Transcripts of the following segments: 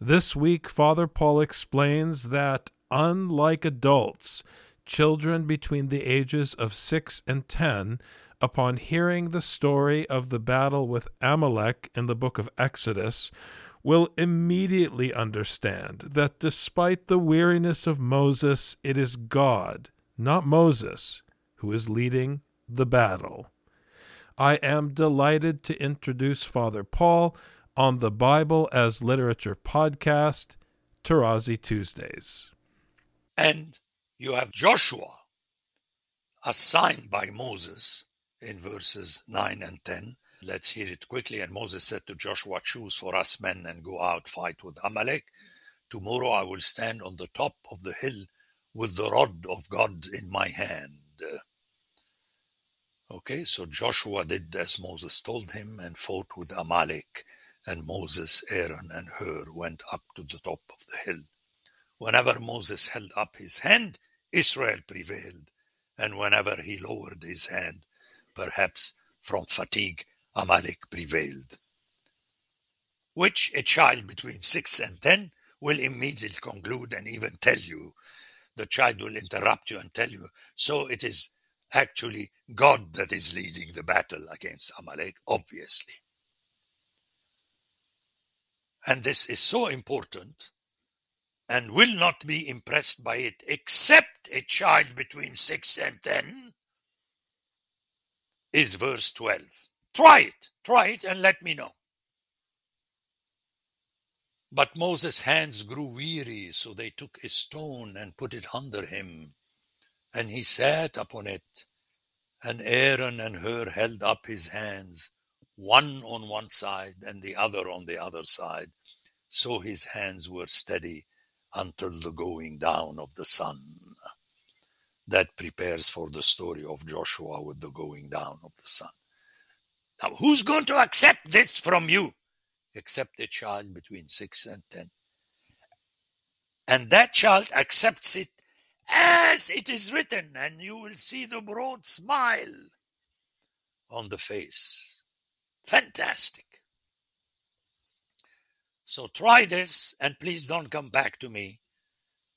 This week, Father Paul explains that, unlike adults, children between the ages of 6 and 10, upon hearing the story of the battle with Amalek in the book of Exodus, will immediately understand that despite the weariness of Moses, it is God, not Moses, who is leading the battle. I am delighted to introduce Father Paul on the Bible as Literature podcast, Tarazi Tuesdays. And you have Joshua assigned by Moses in verses 9 and 10. Let's hear it quickly. And Moses said to Joshua, Choose for us men and go out, fight with Amalek. Tomorrow I will stand on the top of the hill with the rod of God in my hand. Okay, so Joshua did as Moses told him and fought with Amalek and Moses, Aaron, and Hur went up to the top of the hill. Whenever Moses held up his hand, Israel prevailed, and whenever he lowered his hand, perhaps from fatigue, Amalek prevailed. Which a child between six and ten will immediately conclude and even tell you. The child will interrupt you and tell you. So it is actually God that is leading the battle against Amalek, obviously. And this is so important and will not be impressed by it except a child between 6 and 10 is verse 12. Try it, try it and let me know. But Moses' hands grew weary, so they took a stone and put it under him, and he sat upon it. And Aaron and Hur held up his hands, one on one side and the other on the other side. So his hands were steady until the going down of the sun. That prepares for the story of Joshua with the going down of the sun. Now, who's going to accept this from you? Except a child between six and ten. And that child accepts it as it is written, and you will see the broad smile on the face Fantastic. So try this and please don't come back to me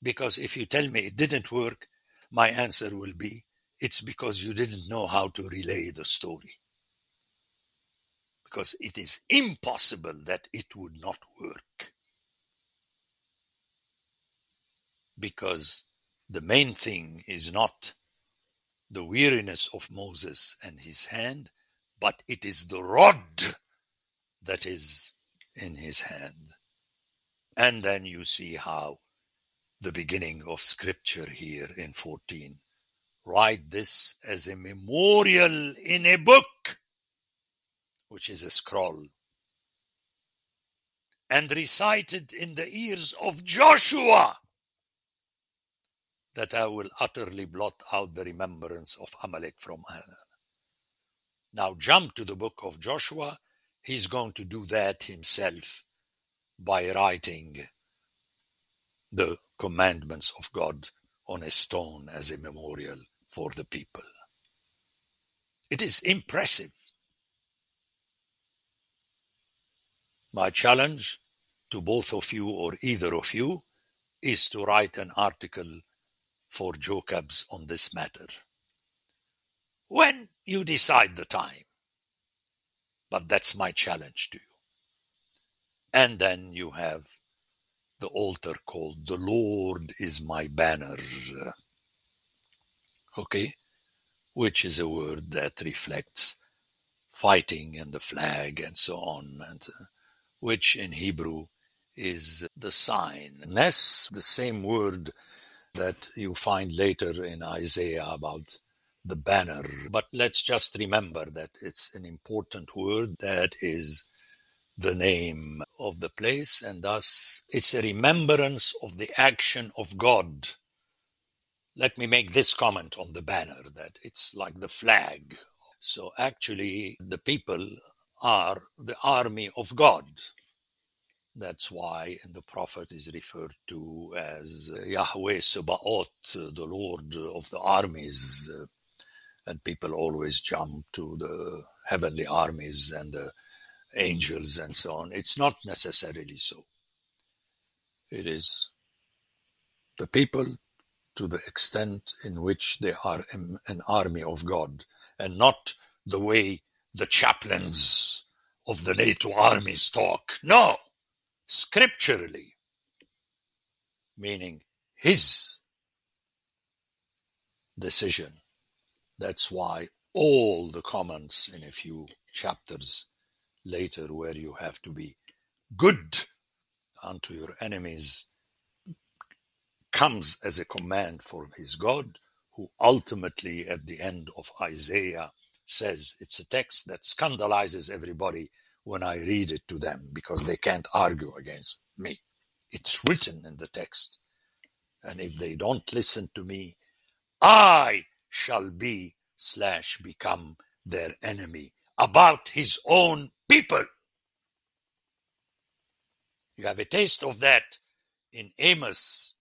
because if you tell me it didn't work, my answer will be it's because you didn't know how to relay the story. Because it is impossible that it would not work. Because the main thing is not the weariness of Moses and his hand, but it is the rod that is in his hand. And then you see how the beginning of scripture here in 14 write this as a memorial in a book, which is a scroll, and recited in the ears of Joshua, that I will utterly blot out the remembrance of Amalek from. Now jump to the book of Joshua. He's going to do that himself by writing the commandments of God on a stone as a memorial for the people. It is impressive. My challenge to both of you or either of you is to write an article for JOCABS on this matter when you decide the time. But that's my challenge to you. And then you have the altar called The Lord is my banner. Okay? Which is a word that reflects fighting and the flag and so on, and uh, which in Hebrew is the sign. Nes, the same word that you find later in Isaiah about the banner. But let's just remember that it's an important word that is the name of the place, and thus it's a remembrance of the action of God. Let me make this comment on the banner that it's like the flag. So actually, the people are the army of God. That's why the prophet is referred to as Yahweh Sabaoth, the Lord of the armies. And people always jump to the heavenly armies and the angels and so on. It's not necessarily so. It is the people to the extent in which they are an army of God and not the way the chaplains of the NATO armies talk. No, scripturally, meaning his decision. That's why all the comments in a few chapters later, where you have to be good unto your enemies, comes as a command from his God, who ultimately, at the end of Isaiah, says it's a text that scandalizes everybody when I read it to them because they can't argue against me. It's written in the text. And if they don't listen to me, I shall be slash become their enemy about his own people. You have a taste of that in Amos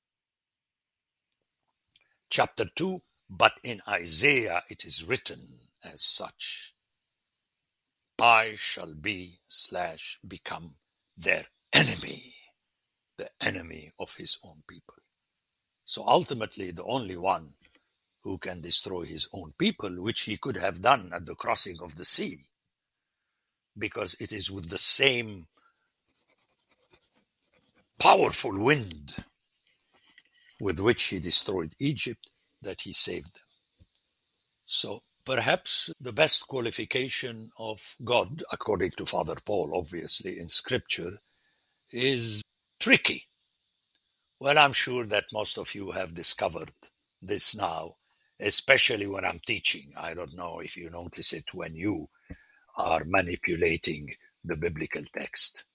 chapter 2, but in Isaiah it is written as such. I shall be slash become their enemy, the enemy of his own people. So ultimately, the only one who can destroy his own people, which he could have done at the crossing of the sea, because it is with the same powerful wind with which he destroyed Egypt that he saved them. So perhaps the best qualification of God, according to Father Paul, obviously in Scripture, is tricky. Well, I'm sure that most of you have discovered this now, especially when I'm teaching. I don't know if you notice it when you are manipulating the biblical text,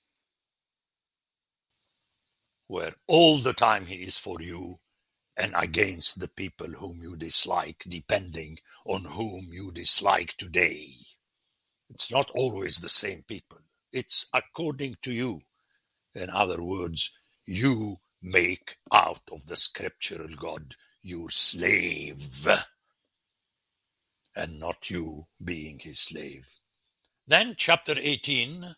where all the time he is for you and against the people whom you dislike, depending on whom you dislike today. It's not always the same people. It's according to you. In other words, you make out of the scriptural God your slave, and not you being his slave. Then, chapter 18,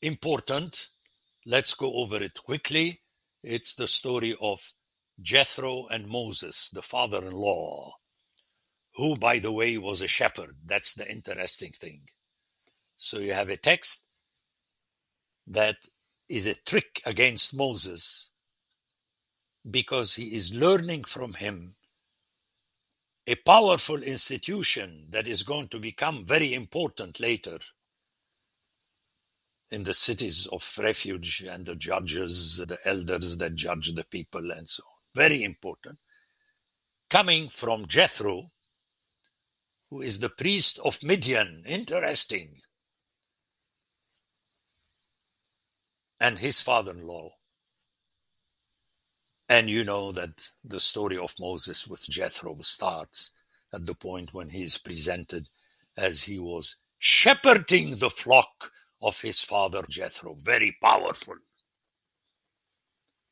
important. Let's go over it quickly. It's the story of Jethro and Moses, the father in law, who, by the way, was a shepherd. That's the interesting thing. So you have a text that is a trick against Moses because he is learning from him a powerful institution that is going to become very important later in the cities of refuge and the judges, the elders that judge the people, and so on. Very important. Coming from Jethro, who is the priest of Midian. Interesting. And his father in law. And you know that the story of Moses with Jethro starts at the point when he is presented as he was shepherding the flock of his father Jethro. Very powerful.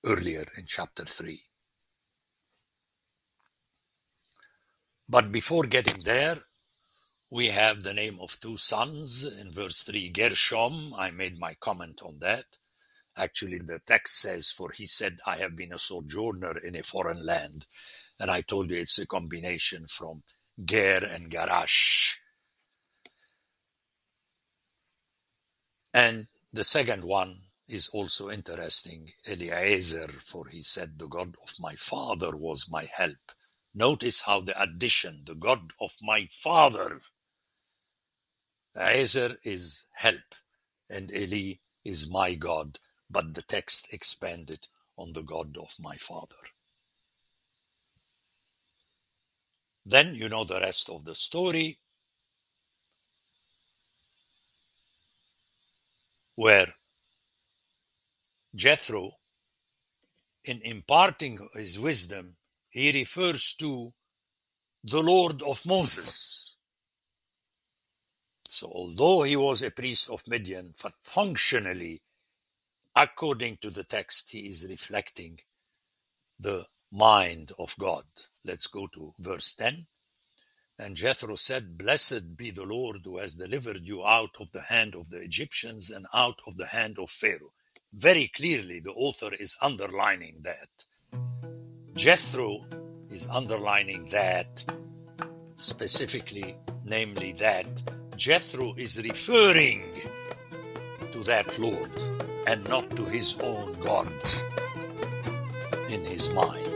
Earlier in chapter 3. But before getting there, we have the name of two sons in verse 3 Gershom. I made my comment on that. Actually, the text says, For he said, I have been a sojourner in a foreign land. And I told you it's a combination from Ger and Garash. And the second one is also interesting, Eliezer, for he said, The God of my father was my help. Notice how the addition, the God of my father, Ezer is help, and Eli is my God, but the text expanded on the God of my father. Then you know the rest of the story. where Jethro, in imparting his wisdom, he refers to the Lord of Moses. So, although he was a priest of Midian, functionally, according to the text, he is reflecting the mind of God. Let's go to verse 10. And Jethro said, Blessed be the Lord who has delivered you out of the hand of the Egyptians and out of the hand of Pharaoh. Very clearly, the author is underlining that. Jethro is underlining that specifically, namely, that Jethro is referring to that Lord and not to his own gods in his mind.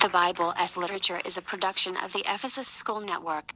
The Bible as Literature is a production of the Ephesus School Network.